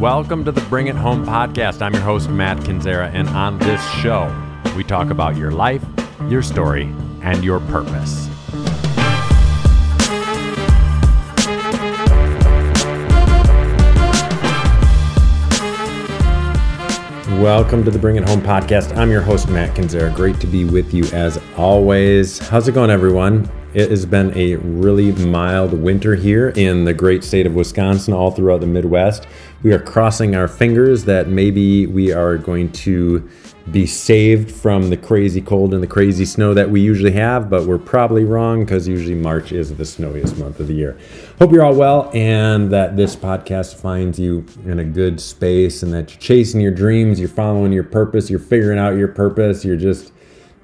Welcome to the Bring It Home podcast. I'm your host, Matt Kendziera, and on this show, we talk about your life, your story, and your purpose. Welcome to the Bring It Home podcast. I'm your host, Matt Kendziera. Great to be with you as always. How's it going, everyone? It has been a really mild winter here in the great state of Wisconsin, all throughout the Midwest. We are crossing our fingers that maybe we are going to be saved from the crazy cold and the crazy snow that we usually have, but we're probably wrong because usually March is the snowiest month of the year. Hope you're all well and that this podcast finds you in a good space and that you're chasing your dreams, you're following your purpose, you're figuring out your purpose, you're just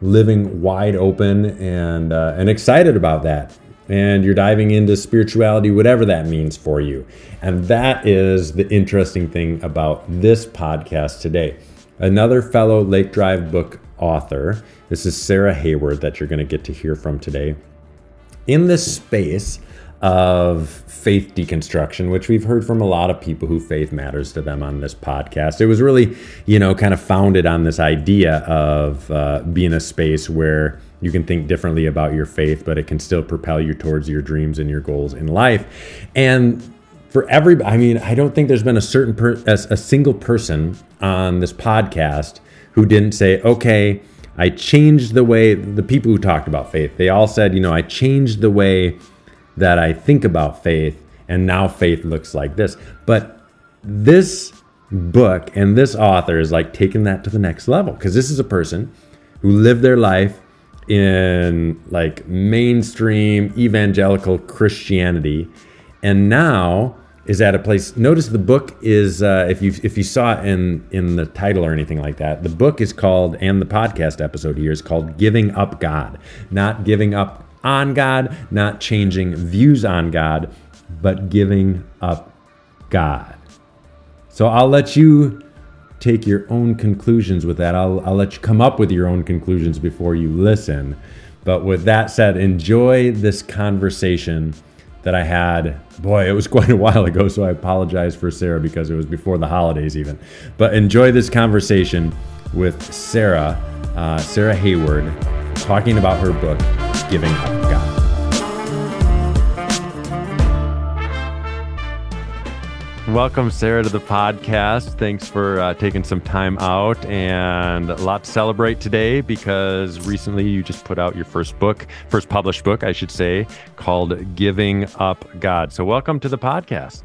living wide open and uh, and excited about that. And you're diving into spirituality whatever that means for you. And that is the interesting thing about this podcast today. Another fellow lake drive book author this is sarah hayward that you're going to get to hear from today. In this space of faith deconstruction, which we've heard from a lot of people who faith matters to them on this podcast. It was really, you know, kind of founded on this idea of uh, being a space where you can think differently about your faith, but it can still propel you towards your dreams and your goals in life. And for every, I mean, I don't think there's been a certain, per, a, a single person on this podcast who didn't say, okay, I changed the way the people who talked about faith, they all said, you know, I changed the way that I think about faith, and now faith looks like this. But this book and this author is like taking that to the next level because this is a person who lived their life in like mainstream evangelical Christianity and now is at a place notice the book is uh, if you if you saw it in in the title or anything like that the book is called and the podcast episode here is called giving up god not giving up on God, not changing views on God, but giving up God. So I'll let you take your own conclusions with that. I'll, I'll let you come up with your own conclusions before you listen. But with that said, enjoy this conversation that I had. Boy, it was quite a while ago, so I apologize for Sarah because it was before the holidays, even. But enjoy this conversation with Sarah, uh, Sarah Hayward, talking about her book, giving up God. Welcome, Sarah, to the podcast. Thanks for uh, taking some time out and a lot to celebrate today because recently you just put out your first book, first published book, I should say, called Giving Up God. So, welcome to the podcast.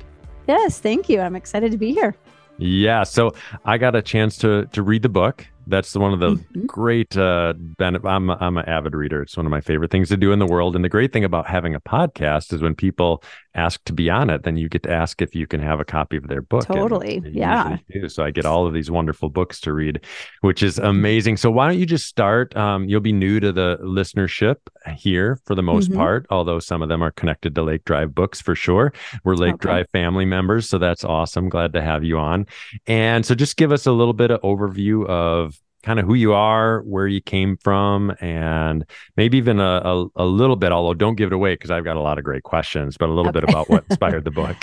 Yes, thank you. I'm excited to be here. Yeah, so I got a chance to to read the book that's one of the mm-hmm. great uh ben- I'm I'm an avid reader. It's one of my favorite things to do in the world. And the great thing about having a podcast is when people ask to be on it, then you get to ask if you can have a copy of their book. Totally. Yeah. So I get all of these wonderful books to read, which is amazing. So why don't you just start? Um, you'll be new to the listenership here for the most mm-hmm. part, although some of them are connected to Lake Drive books for sure. We're Lake okay. Drive family members, so that's awesome. Glad to have you on. And so just give us a little bit of overview of kind of who you are, where you came from, and maybe even a, a, a little bit, although don't give it away because I've got a lot of great questions, but a little okay. bit about what inspired the book.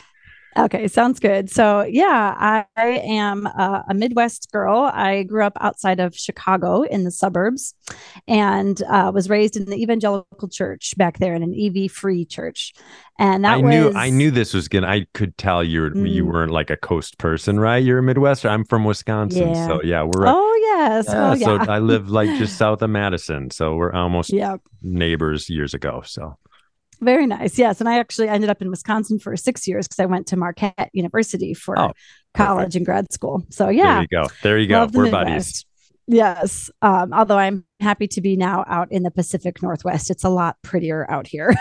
Okay, sounds good. So, yeah, I, I am a, a, Midwest girl. I grew up outside of Chicago in the suburbs and uh, was raised in the evangelical church back there in an EV free church. And that I was... knew I knew this was gonna. I could tell you mm. you weren't like a coast person, right? You're a Midwestern. I'm from Wisconsin, yeah. so yeah, we're. Oh yes, yeah, oh, yeah. So I live like just south of Madison, so we're almost yep. neighbors years ago. So very nice. Yes. And I actually ended up in Wisconsin for six years because I went to Marquette University for oh, college and grad school. So yeah. There you go. There you go. We're buddies. Yes. Um, although I'm happy to be now out in the Pacific Northwest. It's a lot prettier out here.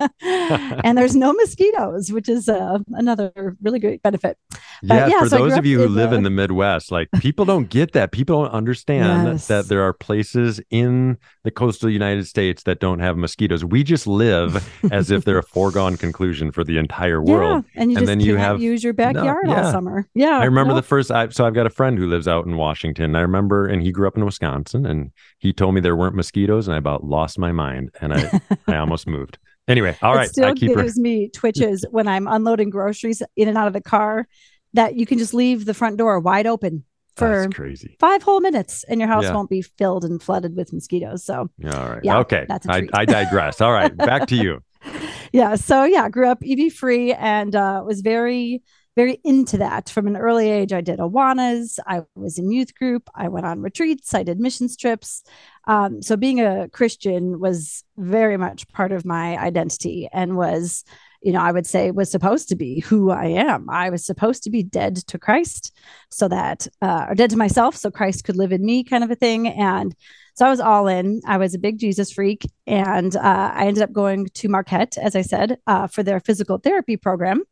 and there's no mosquitoes, which is uh, another really great benefit. But, yeah, for so those of you who live in the Midwest, like people don't get that. People don't understand yes. that there are places in the coastal United States that don't have mosquitoes. We just live as if they're a foregone conclusion for the entire world. Yeah, and you and then you have use your backyard no, yeah. all summer. Yeah. I remember the first I, so I've got a friend who lives out in Washington. I remember and he grew up in Wisconsin and he told me there weren't mosquitoes, and I about lost my mind, and I I almost moved. Anyway, all it right. Still I keep gives re- me twitches when I'm unloading groceries in and out of the car that you can just leave the front door wide open for That's crazy. five whole minutes and your house Yeah. won't be filled and flooded with mosquitoes. So, all right. Yeah, okay. that's I. I digress. All right. Back to you. yeah. So, yeah, grew up EV free and uh, was very, very into that from an early age. I did Awanas, I was in youth group, I went on retreats, I did missions trips. Um, so, being a Christian was very much part of my identity and was you know, I would say was supposed to be who I am. I was supposed to be dead to Christ so that, uh, or dead to myself so Christ could live in me, kind of a thing. And so I was all in. I was a big Jesus freak. And uh, I ended up going to Marquette, as I said, uh, for their physical therapy program.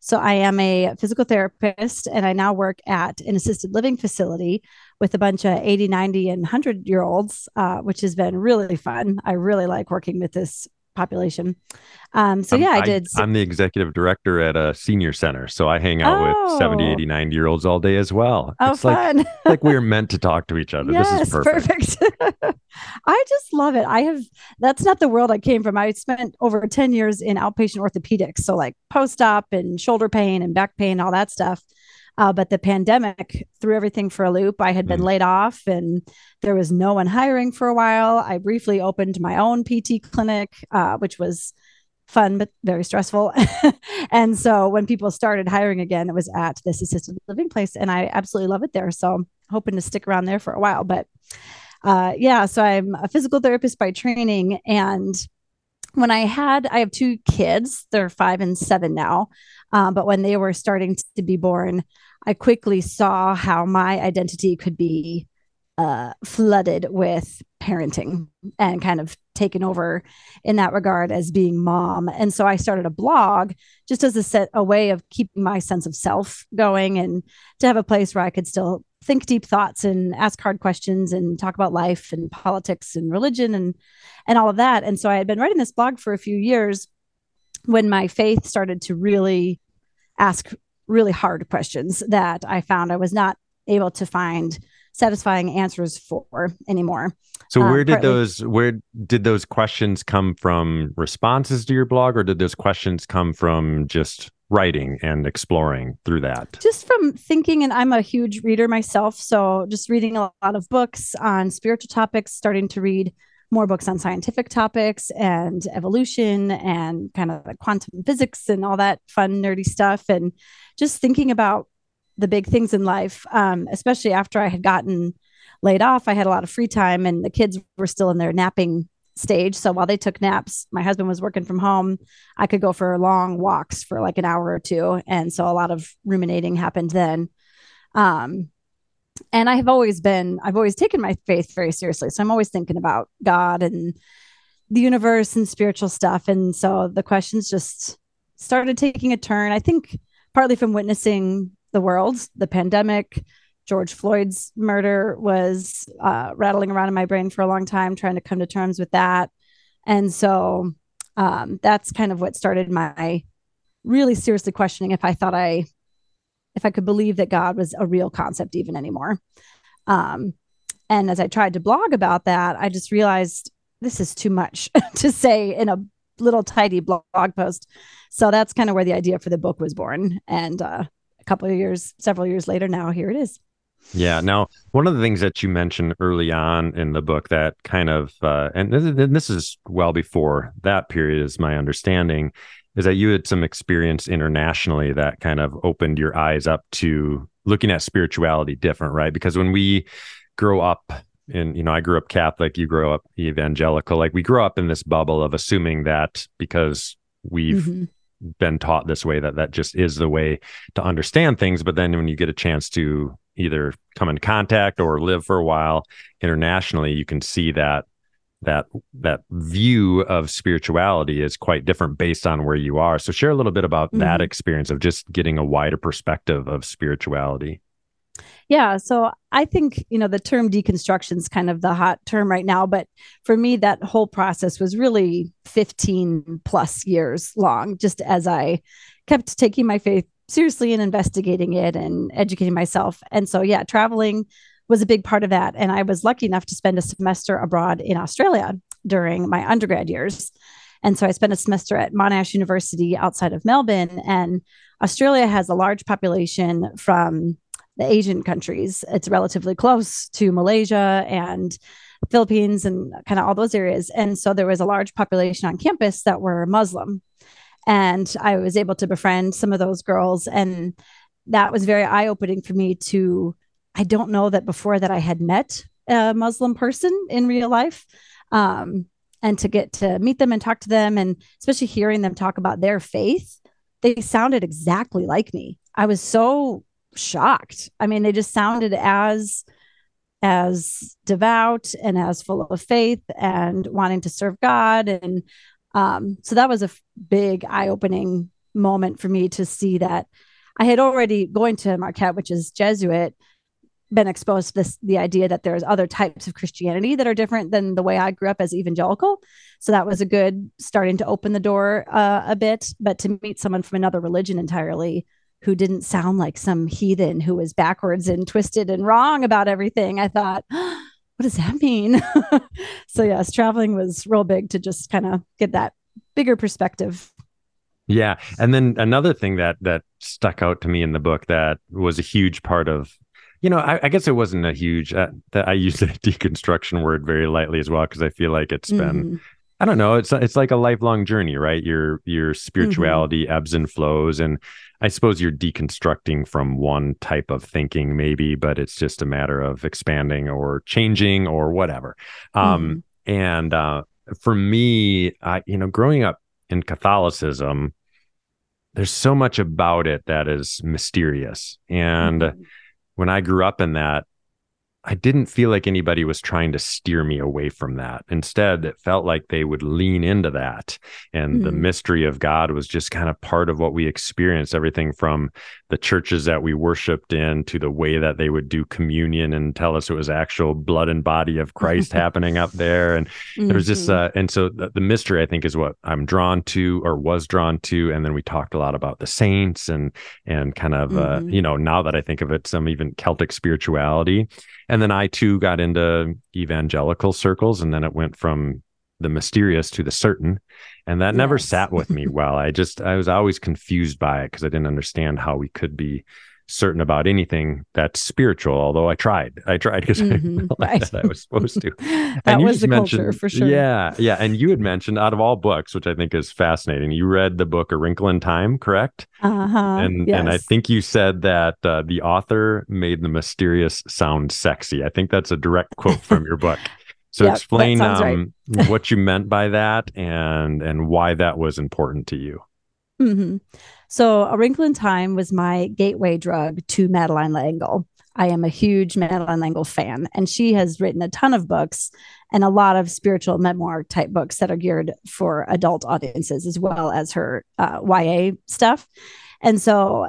So I am a physical therapist and I now work at an assisted living facility with a bunch of 80, 90, and 100 year olds, uh, which has been really fun. I really like working with this population. Um, so I'm- yeah, I, did. I'm the executive director at a senior center. So I hang out with 70, Oh. 80, 90 year olds all day as well. oh, it's like, fun. like we're meant to talk to each other. yes, this is perfect. perfect. I just love it. I have that's not the world I came from. I spent over 10 years in outpatient orthopedics, so like post-op and shoulder pain and back pain, all that stuff. Uh, but the pandemic threw everything for a loop. I had been Mm. laid off and there was no one hiring for a while. I briefly opened my own PT clinic, uh, which was fun but very stressful. and so when people started hiring again, it was at this assisted living place, and I absolutely love it there. So I'm hoping to stick around there for a while. But uh, yeah, so I'm a physical therapist by training, and when I had, I have two kids. They're five and seven now. Um, but when they were starting to be born, I quickly saw how my identity could be uh, flooded with parenting and kind of taken over in that regard as being mom. And so I started a blog just as a set a way of keeping my sense of self going and to have a place where I could still think deep thoughts and ask hard questions and talk about life and politics and religion and and all of that. And so I had been writing this blog for a few years when my faith started to really ask really hard questions that I found I was not able to find satisfying answers for anymore. So Um, where did partly- those where did those questions come from responses to your blog or did those questions come from just writing and exploring through that? just from thinking and i'm a huge reader myself so just reading a lot of books on spiritual topics starting to read more books on scientific topics and evolution and kind of like quantum physics and all that fun nerdy stuff and just thinking about the big things in life um, especially after i had gotten laid off i had a lot of free time and the kids were still in their napping stage so while they took naps my husband was working from home I could go for long walks for like an hour or two. And so a lot of ruminating happened then. Um, and I have always been, I've always taken my faith very seriously. So I'm always thinking about God and the universe and spiritual stuff. And so the questions just started taking a turn. I think partly from witnessing the world, the pandemic, George Floyd's murder was uh, rattling around in my brain for a long time, trying to come to terms with that. And so um, that's kind of what started my really seriously questioning if I thought I, if I could believe that God was a real concept even anymore. Um, and as I tried to blog about that, I just realized this is too much to say in a little tidy blog post. So that's kind of where the idea for the book was born. And uh, a couple of years, several years later now, here it is. Yeah. Now, one of the things that you mentioned early on in the book that kind of, uh, and this, and this is well before that period, is my understanding, is that you had some experience internationally that kind of opened your eyes up to looking at spirituality different, right? Because when we grow up, and you know, I grew up Catholic, you grow up evangelical, like we grow up in this bubble of assuming that because we've Mhm. been taught this way that that just is the way to understand things but then when you get a chance to either come in contact or live for a while internationally you can see that that that view of spirituality is quite different based on where you are so share a little bit about that Mhm. experience of just getting a wider perspective of spirituality Yeah. So I think, you know, the term deconstruction is kind of the hot term right now. But for me, that whole process was really 15 plus years long, just as I kept taking my faith seriously and investigating it and educating myself. And so, yeah, traveling was a big part of that. And I was lucky enough to spend a semester abroad in Australia during my undergrad years. And so I spent a semester at Monash University outside of Melbourne. And Australia has a large population from the Asian countries. It's relatively close to Malaysia and Philippines and kind of all those areas. And so there was a large population on campus that were Muslim. And I was able to befriend some of those girls. And that was very eye opening for me to, I don't know that before that I had met a Muslim person in real life. Um, and to get to meet them and talk to them, and especially hearing them talk about their faith, they sounded exactly like me. I was so shocked. I mean, they just sounded as as devout and as full of faith and wanting to serve God. And um, so that was a f- big eye opening moment for me to see that I had already going to Marquette, which is Jesuit, been exposed to this the idea that there's other types of Christianity that are different than the way I grew up as evangelical. So that was a good starting to open the door uh, a bit. But to meet someone from another religion entirely who didn't sound like some heathen who was backwards and twisted and wrong about everything. I thought, oh, what does that mean? so, yes, traveling was real big to just kind of get that bigger perspective. Yeah. And then another thing that that stuck out to me in the book that was a huge part of you know, I, I guess it wasn't a huge uh, that I use the deconstruction word very lightly as well because I feel like it's been mm-hmm. I don't know. It's it's like a lifelong journey, right? Your your spirituality mm-hmm. ebbs and flows, and I suppose you're deconstructing from one type of thinking, maybe, but it's just a matter of expanding or changing or whatever. Um, mm-hmm. Um, and uh, for me, I you know, growing up in Catholicism, there's so much about it that is mysterious, and mm-hmm. When I grew up in that, I didn't feel like anybody was trying to steer me away from that. Instead, it felt like they would lean into that. And mm-hmm. the mystery of God was just kind of part of what we experienced everything from the churches that we worshiped in to the way that they would do communion and tell us it was actual blood and body of Christ happening up there. And mm-hmm. there was just, mm-hmm. uh, and so the, the mystery, I think, is what I'm drawn to or was drawn to. And then we talked a lot about the saints and, and kind of, uh, mm-hmm. uh, you know, now that I think of it, some even Celtic spirituality. And then I too got into evangelical circles, and then it went from the mysterious to the certain. And that yes. never sat with me well. I just, I was always confused by it because I didn't understand how we could be certain about anything that's spiritual. Although I tried, I tried because mm-hmm, I right. I was supposed to. that and was the culture for sure. Yeah, yeah. And you had mentioned out of all books, which I think is fascinating, you read the book A Wrinkle in Time, correct? Uh huh. And yes. and I think you said that uh, the author made the mysterious sound sexy. I think that's a direct quote from your book. So yep, explain um, right. what you meant by that and and why that was important to you. Mm-hmm. So, A Wrinkle in Time was my gateway drug to Madeleine L'Engle. I am a huge Madeleine L'Engle fan, and she has written a ton of books and a lot of spiritual memoir type books that are geared for adult audiences as well as her uh, YA stuff. And so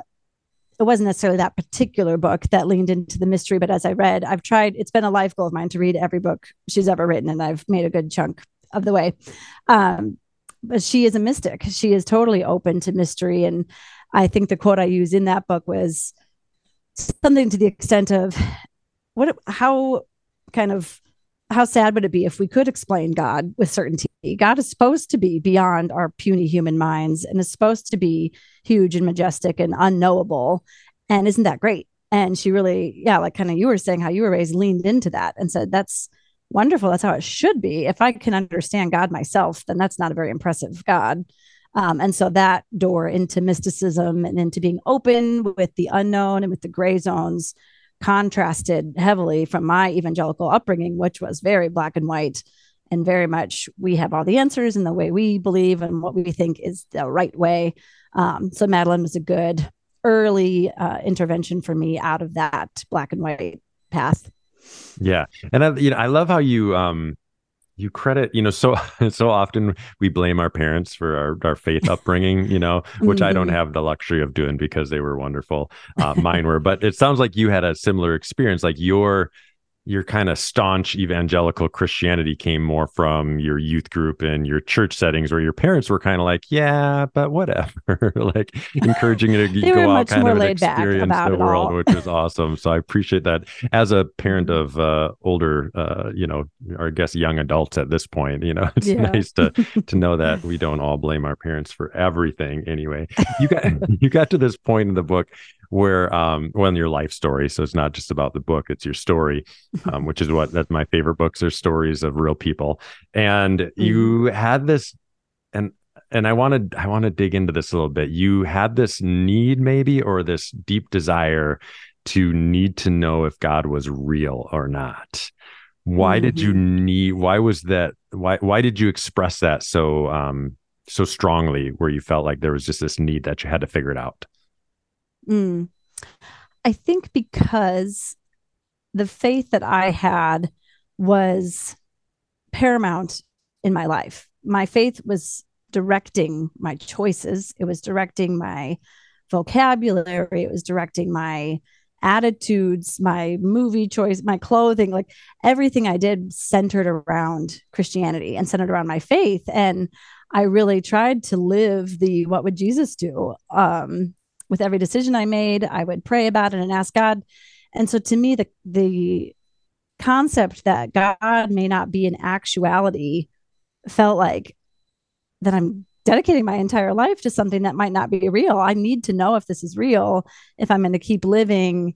it wasn't necessarily that particular book that leaned into the mystery, but as I read, I've tried, it's been a life goal of mine to read every book she's ever written, and I've made a good chunk of the way. Um, but she is a mystic. She is totally open to mystery. And I think the quote I use in that book was something to the extent of what, how kind of, how sad would it be if we could explain God with certainty? God is supposed to be beyond our puny human minds and is supposed to be huge and majestic and unknowable. And isn't that great? And she really, yeah, like kind of you were saying how you were raised, leaned into that and said, that's wonderful. That's how it should be. If I can understand God myself, then that's not a very impressive God. Um, and so that door into mysticism and into being open with the unknown and with the gray zones contrasted heavily from my evangelical upbringing, which was very black and white and very much we have all the answers and the way we believe and what we think is the right way. Um, so Madeleine was a good early uh, intervention for me out of that black and white path. Yeah, and I, you know, I love how you um you credit you know so so often we blame our parents for our, our faith upbringing you know which i don't mm-hmm. have the luxury of doing because they were wonderful uh, mine were but it sounds like you had a similar experience like your your kind of staunch evangelical Christianity came more from your youth group and your church settings where your parents were kind of like, yeah, but whatever, like encouraging you to go out kind of experience the world, which is awesome. So I appreciate that as a parent mm-hmm. of uh, older, uh, you know, or I guess young adults at this point, you know, it's yeah. nice to, to know that we don't all blame our parents for everything anyway. You got, you got to this point in the book where um well your life story so it's not just about the book it's your story um, which is what that's my favorite books are stories of real people and mm-hmm. you had this and and i wanted i want to dig into this a little bit you had this need maybe or this deep desire to need to know if god was real or not why mm-hmm. did you mm-hmm. need why was that why why did you express that so um so strongly where you felt like there was just this need that you had to figure it out Mm. I think because the faith that I had was paramount in my life. My faith was directing my choices, it was directing my vocabulary, it was directing my attitudes, my movie choice, my clothing, like everything I did centered around Christianity and centered around my faith. And I really tried to live the what would Jesus do um, with every decision I made, I would pray about it and ask God. And so to me, the the concept that God may not be in actuality felt like that I'm dedicating my entire life to something that might not be real. I need to know if this is real, if I'm going to keep living,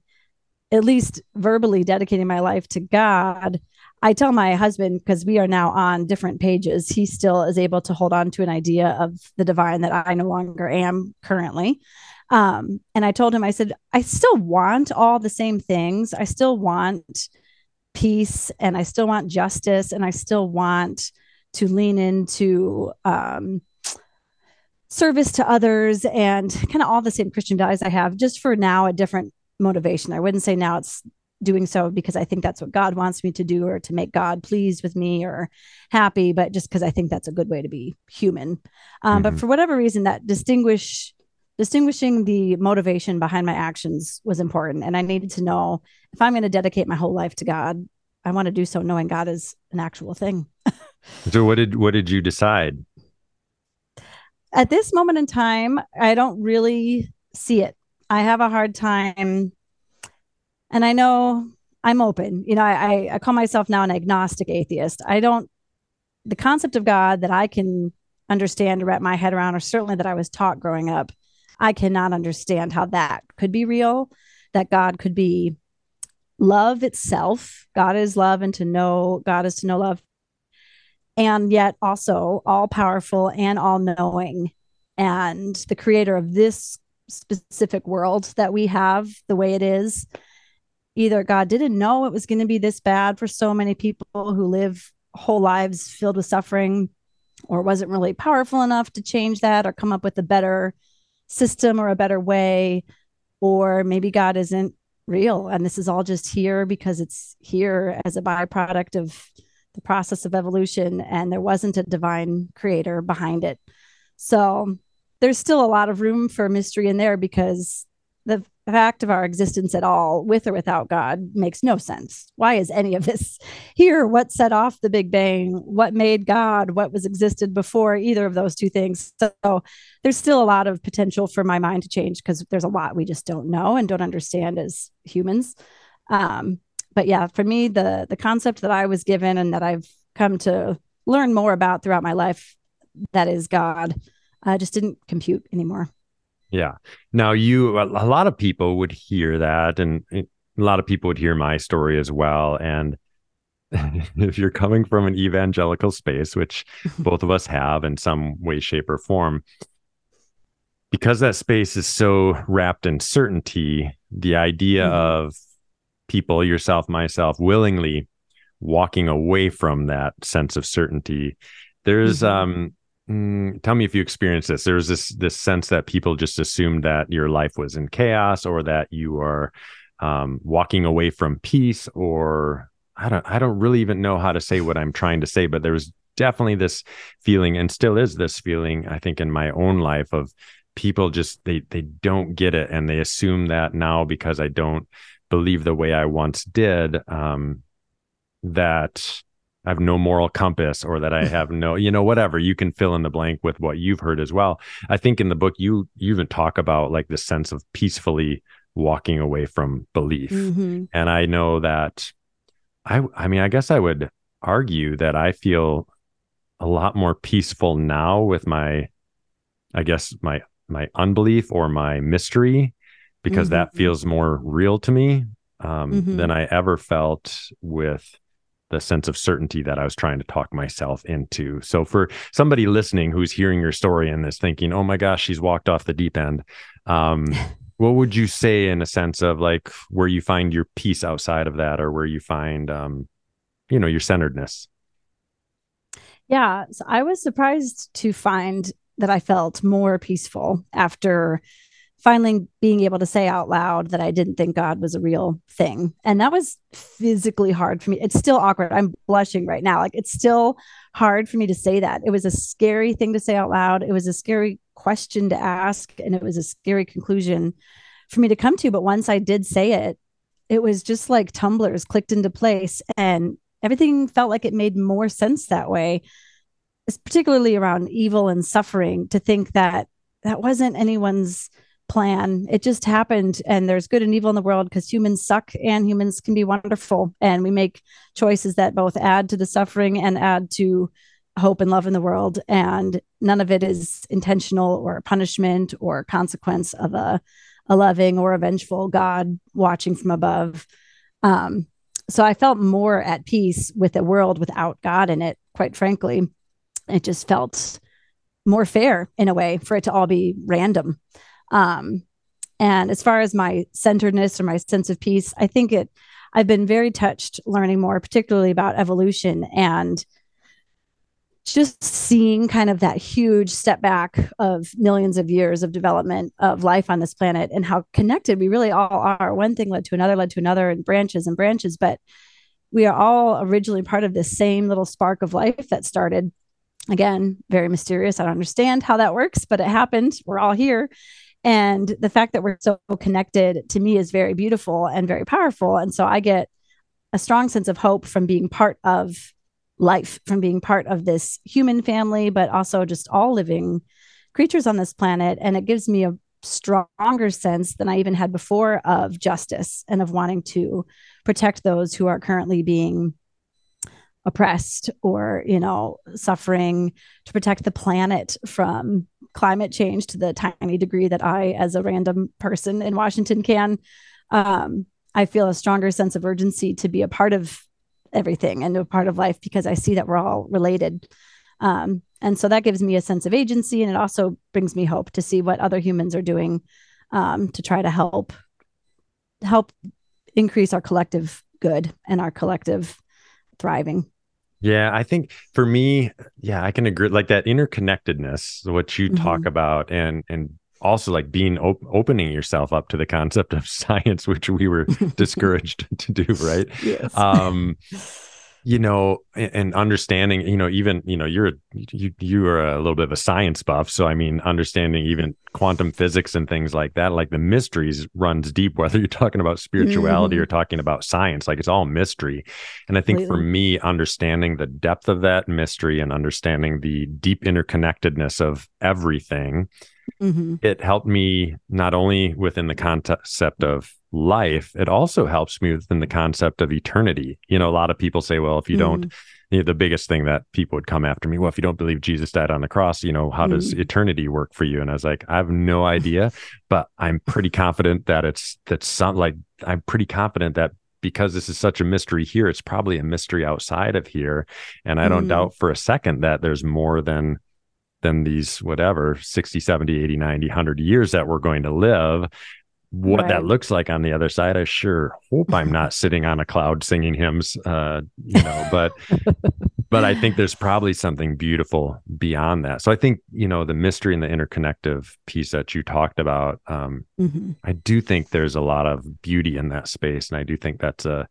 at least verbally dedicating my life to God. I tell my husband because we are now on different pages, he still is able to hold on to an idea of the divine that I no longer am currently. Um, and I told him, I said, I still want all the same things. I still want peace and I still want justice and I still want to lean into um, service to others and kind of all the same Christian values I have, just for now, a different motivation. I wouldn't say now it's doing so because I think that's what God wants me to do or to make God pleased with me or happy, but just because I think that's a good way to be human. Um, mm-hmm. But for whatever reason, that distinguish distinguishing the motivation behind my actions was important. And I needed to know if I'm going to dedicate my whole life to God, I want to do so knowing God is an actual thing. so what did what did you decide? At this moment in time, I don't really see it. I have a hard time and I know I'm open. You know, I, I call myself now an agnostic atheist. I don't the concept of God that I can understand or wrap my head around, or certainly that I was taught growing up, I cannot understand how that could be real, that God could be love itself. God is love, and to know God is to know love. And yet also all powerful and all knowing, and the creator of this specific world that we have the way it is. Either God didn't know it was going to be this bad for so many people who live whole lives filled with suffering, or wasn't really powerful enough to change that or come up with a better system or a better way or maybe god isn't real and this is all just here because it's here as a byproduct of the process of evolution and there wasn't a divine creator behind it. So there's still a lot of room for mystery in there because the fact of our existence at all, with or without God, makes no sense. Why is any of this here? What set off the Big Bang? What made God? What was existed before either of those two things? So there's still a lot of potential for my mind to change because there's a lot we just don't know and don't understand as humans. Um, but yeah, for me, the the concept that I was given and that I've come to learn more about throughout my life, that is God, uh, just didn't compute anymore. Yeah. Now you a lot of people would hear that and a lot of people would hear my story as well and if you're coming from an evangelical space which both of us have in some way shape or form because that space is so wrapped in certainty the idea mm-hmm. of people yourself myself willingly walking away from that sense of certainty there's mm-hmm. um Mm, tell me if you experienced this. There was this this sense that people just assumed that your life was in chaos, or that you are um, walking away from peace, or I don't I don't really even know how to say what I'm trying to say. But there was definitely this feeling, and still is this feeling. I think in my own life of people just they they don't get it, and they assume that now because I don't believe the way I once did, um, that I have no moral compass or that I have no, you know, whatever. You can fill in the blank with what you've heard as well. I think in the book you you even talk about like the sense of peacefully walking away from belief. Mm-hmm. And I know that I I mean, I guess I would argue that I feel a lot more peaceful now with my I guess my my unbelief or my mystery because mm-hmm. that feels more real to me um, mm-hmm. than I ever felt with the sense of certainty that I was trying to talk myself into. So for somebody listening who's hearing your story and is thinking, "Oh my gosh, she's walked off the deep end," um, what would you say in a sense of like where you find your peace outside of that, or where you find, um, you know, your centeredness? Yeah, so I was surprised to find that I felt more peaceful after finally being able to say out loud that I didn't think God was a real thing. And that was physically hard for me. It's still awkward. I'm blushing right now. Like it's still hard for me to say that. It was a scary thing to say out loud. It was a scary question to ask. And it was a scary conclusion for me to come to. But once I did say it, it was just like tumblers clicked into place and everything felt like it made more sense that way. It's particularly around evil and suffering to think that that wasn't anyone's plan. It just happened, and there's good and evil in the world because humans suck and humans can be wonderful. And we make choices that both add to the suffering and add to hope and love in the world. And none of it is intentional or punishment or consequence of a, a loving or a vengeful God watching from above. Um, so I felt more at peace with a world without God in it, quite frankly. It just felt more fair in a way for it to all be random. Um, and as far as my centeredness or my sense of peace, I think it, I've been very touched learning more, particularly about evolution and just seeing kind of that huge step back of millions of years of development of life on this planet and how connected we really all are. One thing led to another, led to another, and branches and branches, but we are all originally part of this same little spark of life that started. Again, very mysterious. I don't understand how that works, but it happened. We're all here. And the fact that we're so connected to me is very beautiful and very powerful. And so I get a strong sense of hope from being part of life, from being part of this human family, but also just all living creatures on this planet. And it gives me a stronger sense than I even had before of justice and of wanting to protect those who are currently being oppressed or you know suffering to protect the planet from climate change to the tiny degree that i as a random person in washington can um, i feel a stronger sense of urgency to be a part of everything and a part of life because i see that we're all related. Um, and so that gives me a sense of agency and it also brings me hope to see what other humans are doing um, to try to help help increase our collective good and our collective thriving yeah, I think for me, yeah, I can agree. Like that interconnectedness, what you mm-hmm. talk about, and and also like being op- opening yourself up to the concept of science, which we were discouraged to do, right? Yes. Um, you know and understanding you know even you know you're you you are a little bit of a science buff so i mean understanding even quantum physics and things like that like the mysteries runs deep whether you're talking about spirituality mm-hmm. or talking about science like it's all mystery and i think Completely. for me understanding the depth of that mystery and understanding the deep interconnectedness of everything mm-hmm. it helped me not only within the concept of life, it also helps me within the concept of eternity. You know, a lot of people say, well, if you mm-hmm. don't, you know, the biggest thing that people would come after me, well, if you don't believe Jesus died on the cross, you know, how mm-hmm. does eternity work for you? And I was like, I have no idea, but I'm pretty confident that it's, that's some like, I'm pretty confident that because this is such a mystery here, it's probably a mystery outside of here. And I don't mm-hmm. doubt for a second that there's more than, than these whatever 60 70 80 90 100 years that we're going to live what right. that looks like on the other side. I sure hope I'm not sitting on a cloud singing hymns, uh, you know, but but I think there's probably something beautiful beyond that. So I think, you know, the mystery and the interconnective piece that you talked about, um, mm-hmm. I do think there's a lot of beauty in that space. And I do think that's a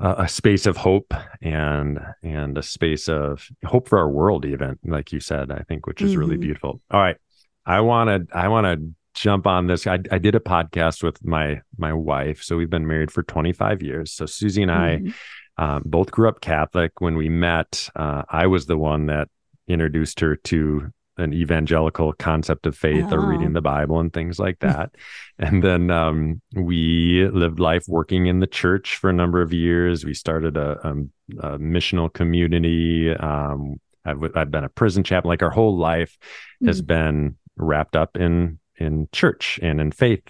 a space of hope and and a space of hope for our world even like you said i think which is mm-hmm. really beautiful all right i want to i want to jump on this. I, I did a podcast with my my wife, so we've been married for 25 years. So Susie and I, mm-hmm. um, both grew up Catholic. When we met, uh, I was the one that introduced her to an evangelical concept of faith oh. or reading oh. the Bible and things like that. and then um, we lived life working in the church for a number of years. We started a, um, a missional community. Um, I've, I've, been a prison chaplain. Like our whole life mm. has been wrapped up in in church and in faith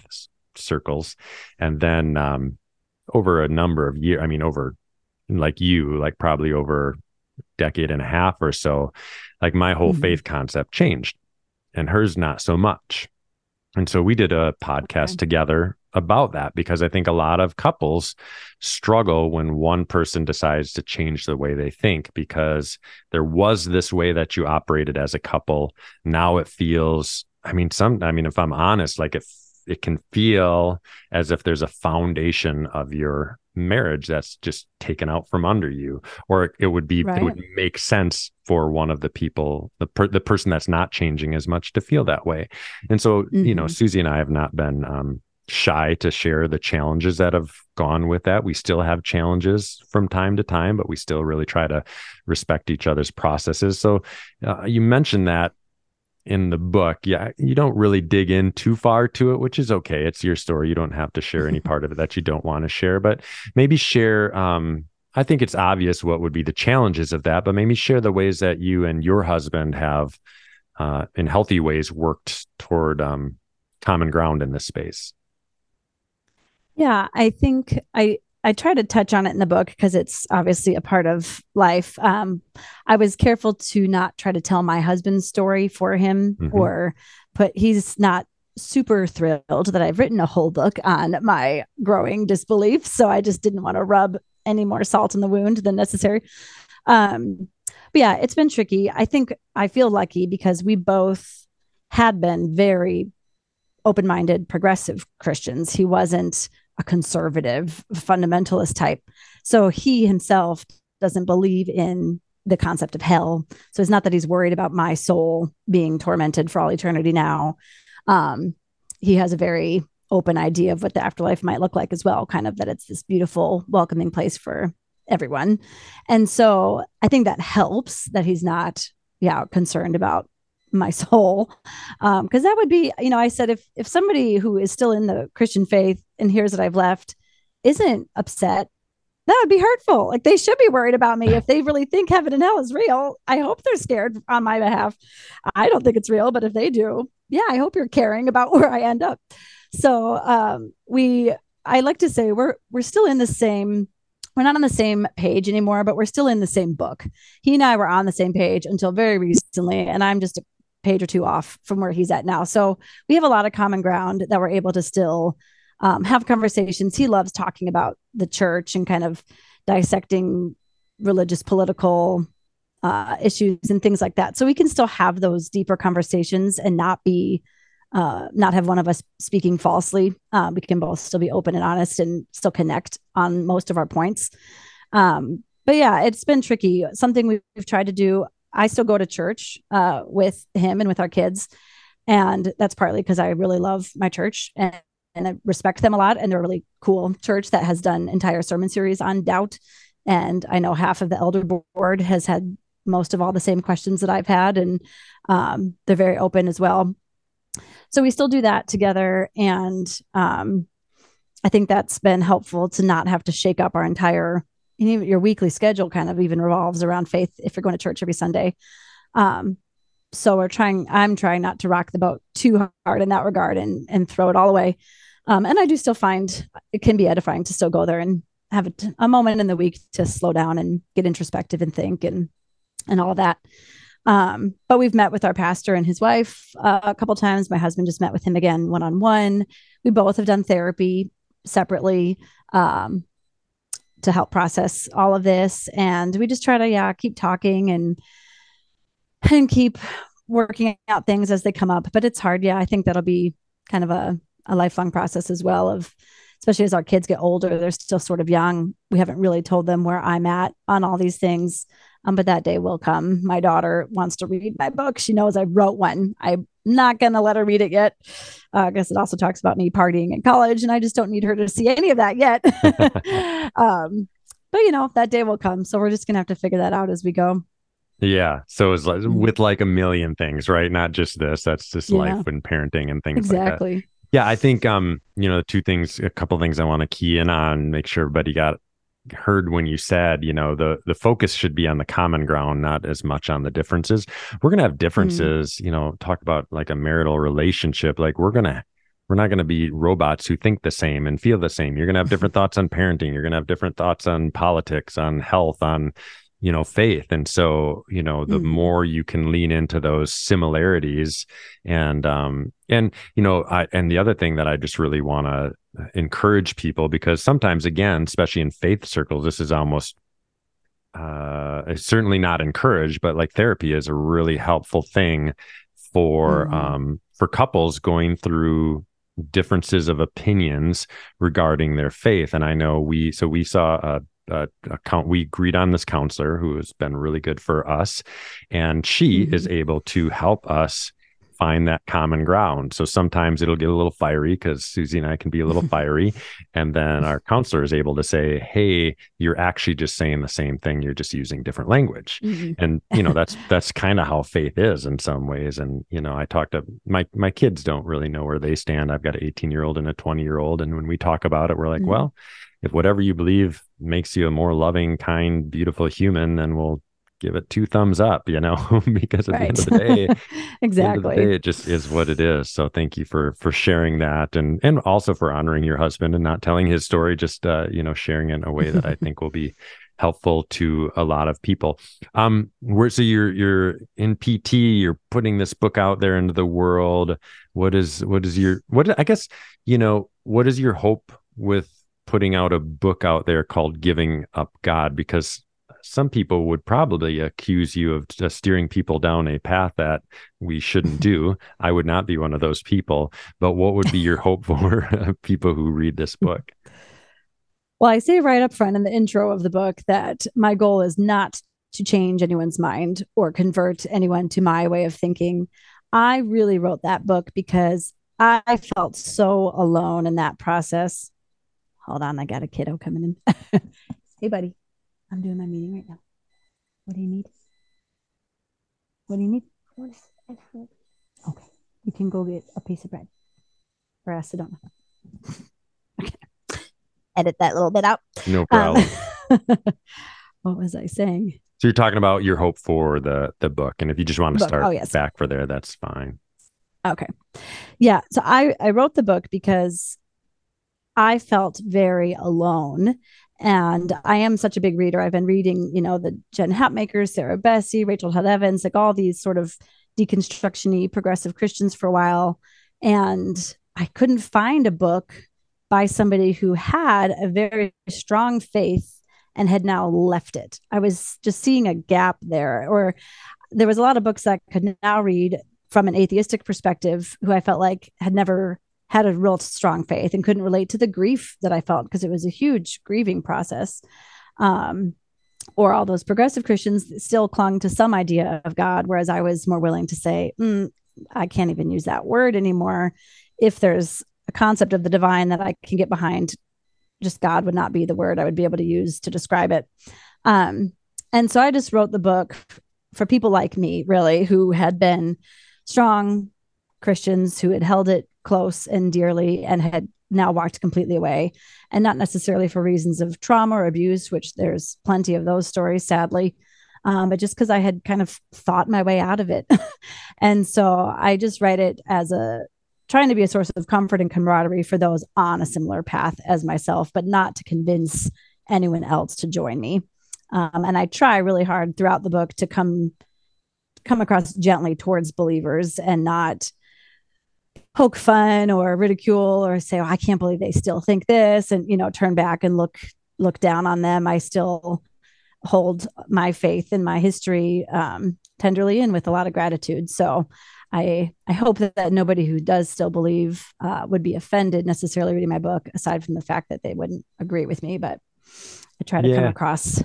circles. And then um, over a number of years, I mean, over like you, like probably over decade and a half or so, like my whole mm-hmm. faith concept changed and hers not so much. And so we did a podcast okay. together about that because I think a lot of couples struggle when one person decides to change the way they think because there was this way that you operated as a couple. Now it feels, I mean, some, I mean, if I'm honest, like it, it can feel as if there's a foundation of your marriage that's just taken out from under you or it would be right. it would make sense for one of the people the per, the person that's not changing as much to feel that way and so mm-hmm. you know mm-hmm. susie and i have not been um, shy to share the challenges that have gone with that we still have challenges from time to time but we still really try to respect each other's processes so uh, you mentioned that in the book, yeah, you don't really dig in too far to it, which is okay. It's your story. You don't have to share any part of it that you don't want to share, but maybe share. Um, I think it's obvious what would be the challenges of that, but maybe share the ways that you and your husband have, uh, in healthy ways, worked toward um, common ground in this space. Yeah, I think I I try to touch on it in the book because it's obviously a part of life. Um, I was careful to not try to tell my husband's story for him mm-hmm. or put, he's not super thrilled that I've written a whole book on my growing disbelief. So I just didn't want to rub any more salt in the wound than necessary. Um, but yeah, it's been tricky. I think I feel lucky because we both had been very open minded, progressive Christians. He wasn't a conservative fundamentalist type. So he himself doesn't believe in the concept of hell. So it's not that he's worried about my soul being tormented for all eternity now. Um, he has a very open idea of what the afterlife might look like as well, kind of that it's this beautiful, welcoming place for everyone. And so I think that helps that he's not, yeah, concerned about my soul. Because um, that would be you know i said if if somebody who is still in the christian faith and hears that i've left isn't upset that would be hurtful. Like they should be worried about me. If they really think heaven and hell is real i hope they're scared on my behalf. I don't think it's real but if they do yeah i hope you're caring about where i end up. So um, we i like to say we're we're still in the same we're not on the same page anymore, but we're still in the same book. He and I were on the same page until very recently, and I'm just a page or two off from where he's at now. So we have a lot of common ground that we're able to still um, have conversations. He loves talking about the church and kind of dissecting religious, political uh, issues and things like that. So we can still have those deeper conversations and not be, uh, not have one of us speaking falsely. Uh, we can both still be open and honest and still connect on most of our points. Um, but yeah, it's been tricky. Something we've tried to do. I still go to church uh, with him and with our kids. And that's partly because I really love my church and, and I respect them a lot. And they're a really cool church that has done entire sermon series on doubt. And I know half of the elder board has had most of all the same questions that I've had. And um, they're very open as well. So we still do that together. And um, I think that's been helpful to not have to shake up our entire your weekly schedule kind of even revolves around faith if you're going to church every Sunday. Um, so we're trying, I'm trying not to rock the boat too hard in that regard and, and throw it all away. Um, and I do still find it can be edifying to still go there and have a, a moment in the week to slow down and get introspective and think and, and all that. Um, but we've met with our pastor and his wife uh, a couple times. My husband just met with him again one on one. We both have done therapy separately. Um, to help process all of this. And we just try to, yeah, keep talking and and keep working out things as they come up. But it's hard. Yeah, I think that'll be kind of a, a lifelong process as well of especially as our kids get older, they're still sort of young. We haven't really told them where I'm at on all these things. Um, but that day will come. My daughter wants to read my book. She knows I wrote one. I'm not going to let her read it yet. Uh, I guess it also talks about me partying in college, and I just don't need her to see any of that yet. um, but you know, that day will come. So we're just going to have to figure that out as we go. Yeah. So it's like Mhm. with like a million things, right? Not just this. That's just Yeah. life and parenting and things like that. Exactly. Yeah, I think um, you know, two things, a couple things I want to key in on, make sure everybody got heard when you said, you know, the the focus should be on the common ground, not as much on the differences. We're gonna have mm-hmm. differences, you know, talk about like a marital relationship. Like we're gonna we're not gonna be robots who think the same and feel the same. You're gonna have different thoughts on parenting, you're gonna have different thoughts on politics, on health, on you know faith and so you know the Mhm. more you can lean into those similarities and um and you know i and the other thing that i just really want to encourage people because sometimes again especially in faith circles this is almost uh it's certainly not encouraged but like therapy is a really helpful thing for Mhm. um for couples going through differences of opinions regarding their faith and i know we so we saw a uh, account we agreed on this counselor who has been really good for us and she Mhm. is able to help us find that common ground so sometimes it'll get a little fiery because susie and i can be a little fiery and then our counselor is able to say hey you're actually just saying the same thing you're just using different language Mhm. and you know that's that's kind of how faith is in some ways and you know i talk to my my kids don't really know where they stand i've got an 18 year old and a 20 year old and when we talk about it we're like Mhm. well if whatever you believe makes you a more loving kind beautiful human then we'll give it two thumbs up you know because at the end of the day at the the exactly. day, it just is what it is. So thank you for for sharing that, and and also for honoring your husband and not telling his story, just uh, you know sharing it in a way that I think will be helpful to a lot of people. Um, where so you're you're in PT, you're putting this book out there into the world. What is what is your what I guess you know what is your hope with putting out a book out there called Giving Up God because some people would probably accuse you of just steering people down a path that we shouldn't do. I would not be one of those people. But what would be your hope for people who read this book? Well, I say right up front in the intro of the book that my goal is not to change anyone's mind or convert anyone to my way of thinking. I really wrote that book because I felt so alone in that process. Hold on, I got a kiddo coming in. hey, buddy, I'm doing my meeting right now. What do you need? What do you need? Okay, you can go get a piece of bread or a Sedona. Okay, edit that little bit out. No Um, problem. what was I saying? so you're talking about your hope for the the book, and if you just want to Book. start Oh, yes. back for there, that's fine. Okay. Yeah. So I, I wrote the book because I felt very alone. And I am such a big reader. I've been reading, you know, the Jen Hatmakers, Sarah Bessey, Rachel Todd Evans, like all these sort of deconstruction-y progressive Christians for a while. And I couldn't find a book by somebody who had a very strong faith and had now left it. I was just seeing a gap there, or there was a lot of books I could now read from an atheistic perspective who I felt like had never had a real strong faith and couldn't relate to the grief that I felt because it was a huge grieving process. Um, or all those progressive Christians still clung to some idea of God, whereas I was more willing to say, mm, I can't even use that word anymore. If there's a concept of the divine that I can get behind, just God would not be the word I would be able to use to describe it. Um, and so I just wrote the book for people like me, really, who had been strong Christians who had held it close and dearly and had now walked completely away. And not necessarily for reasons of trauma or abuse, which there's plenty of those stories, sadly, um, but just because I had kind of thought my way out of it. and so I just write it as a trying to be a source of comfort and camaraderie for those on a similar path as myself, but not to convince anyone else to join me. Um, and I try really hard throughout the book to come come across gently towards believers and not poke fun or ridicule or say, oh, I can't believe they still think this and, you know, turn back and look, look down on them. I still hold my faith and my history um, tenderly and with a lot of gratitude. So I, I hope that, that nobody who does still believe uh, would be offended necessarily reading my book, aside from the fact that they wouldn't agree with me, but I try to come across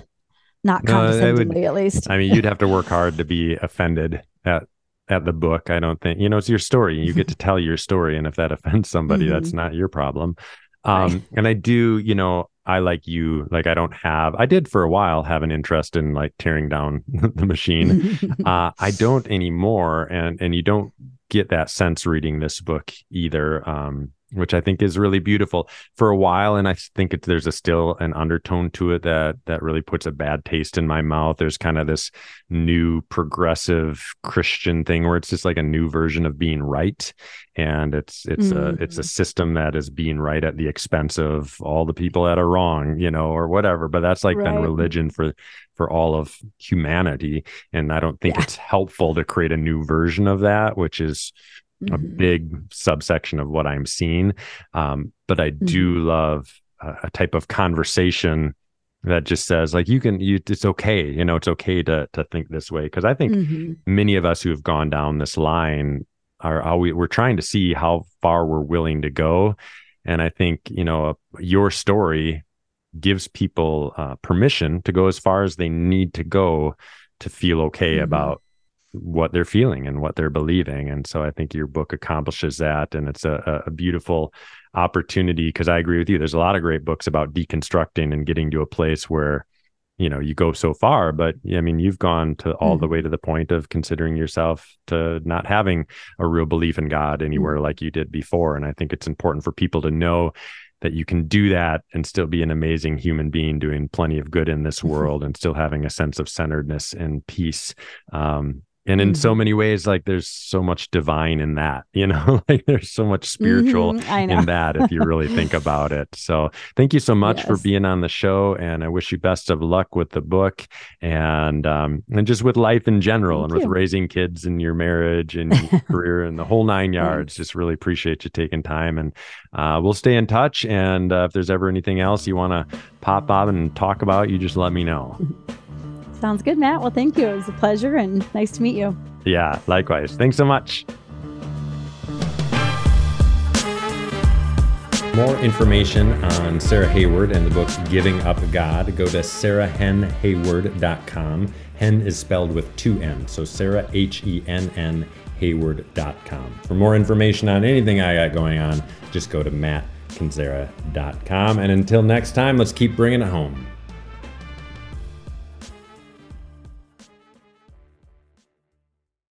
not No, I would- condescendingly at least. I mean, you'd have to work hard to be offended at at the book. I don't think you know it's your story. You get to tell your story, and if that offends somebody, Mhm. that's not your problem. Um, right. And I do, you know, I like you, like I don't have, I did for a while have an interest in like tearing down the machine. uh, I don't anymore. And, and you don't get that sense reading this book either. Um, which I think is really beautiful for a while. And I think it, there's a still an undertone to it that that really puts a bad taste in my mouth. There's kind of this new progressive Christian thing where it's just like a new version of being right, and it's it's mm. a it's a system that is being right at the expense of all the people that are wrong, you know, or whatever. But that's like right. been religion for for all of humanity, and I don't think yeah. it's helpful to create a new version of that, which is mm-hmm. a big subsection of what I'm seeing. Um, but I mm-hmm. do love a, a, type of conversation that just says like you can you it's okay you know it's okay to to think this way because i think mm-hmm. many of us who have gone down this line are always we're trying to see how far we're willing to go and i think you know your story gives people uh, permission to go as far as they need to go to feel okay mm-hmm. about what they're feeling and what they're believing. And so I think your book accomplishes that. And it's a, a beautiful opportunity because I agree with you. There's a lot of great books about deconstructing and getting to a place where, you know, you go so far, but I mean, you've gone to all mm the way to the point of considering yourself to not having a real belief in God anywhere mm like you did before. And I think it's important for people to know that you can do that and still be an amazing human being doing plenty of good in this mm-hmm. world and still having a sense of centeredness and peace um, and in mm-hmm. so many ways like there's so much divine in that you know like there's so much spiritual mm-hmm. in that if you really think about it so thank you so much yes. for being on the show and i wish you best of luck with the book and um and just with life in general thank and you. with raising kids and your marriage and your career and the whole nine yards just really appreciate you taking time and uh, we'll stay in touch and uh, if there's ever anything else you want to pop up and talk about you just let me know Sounds good, Matt. Well, thank you. It was a pleasure and nice to meet you. Yeah, likewise. Thanks so much. More information on Sarah Hayward and the book Giving Up God, go to sarahhennhayward.com. Hen is spelled with two N, so Sarah, H E N N, hayward.com. For more information on anything I got going on, just go to mattkendziera.com. And until next time, let's keep bringing it home.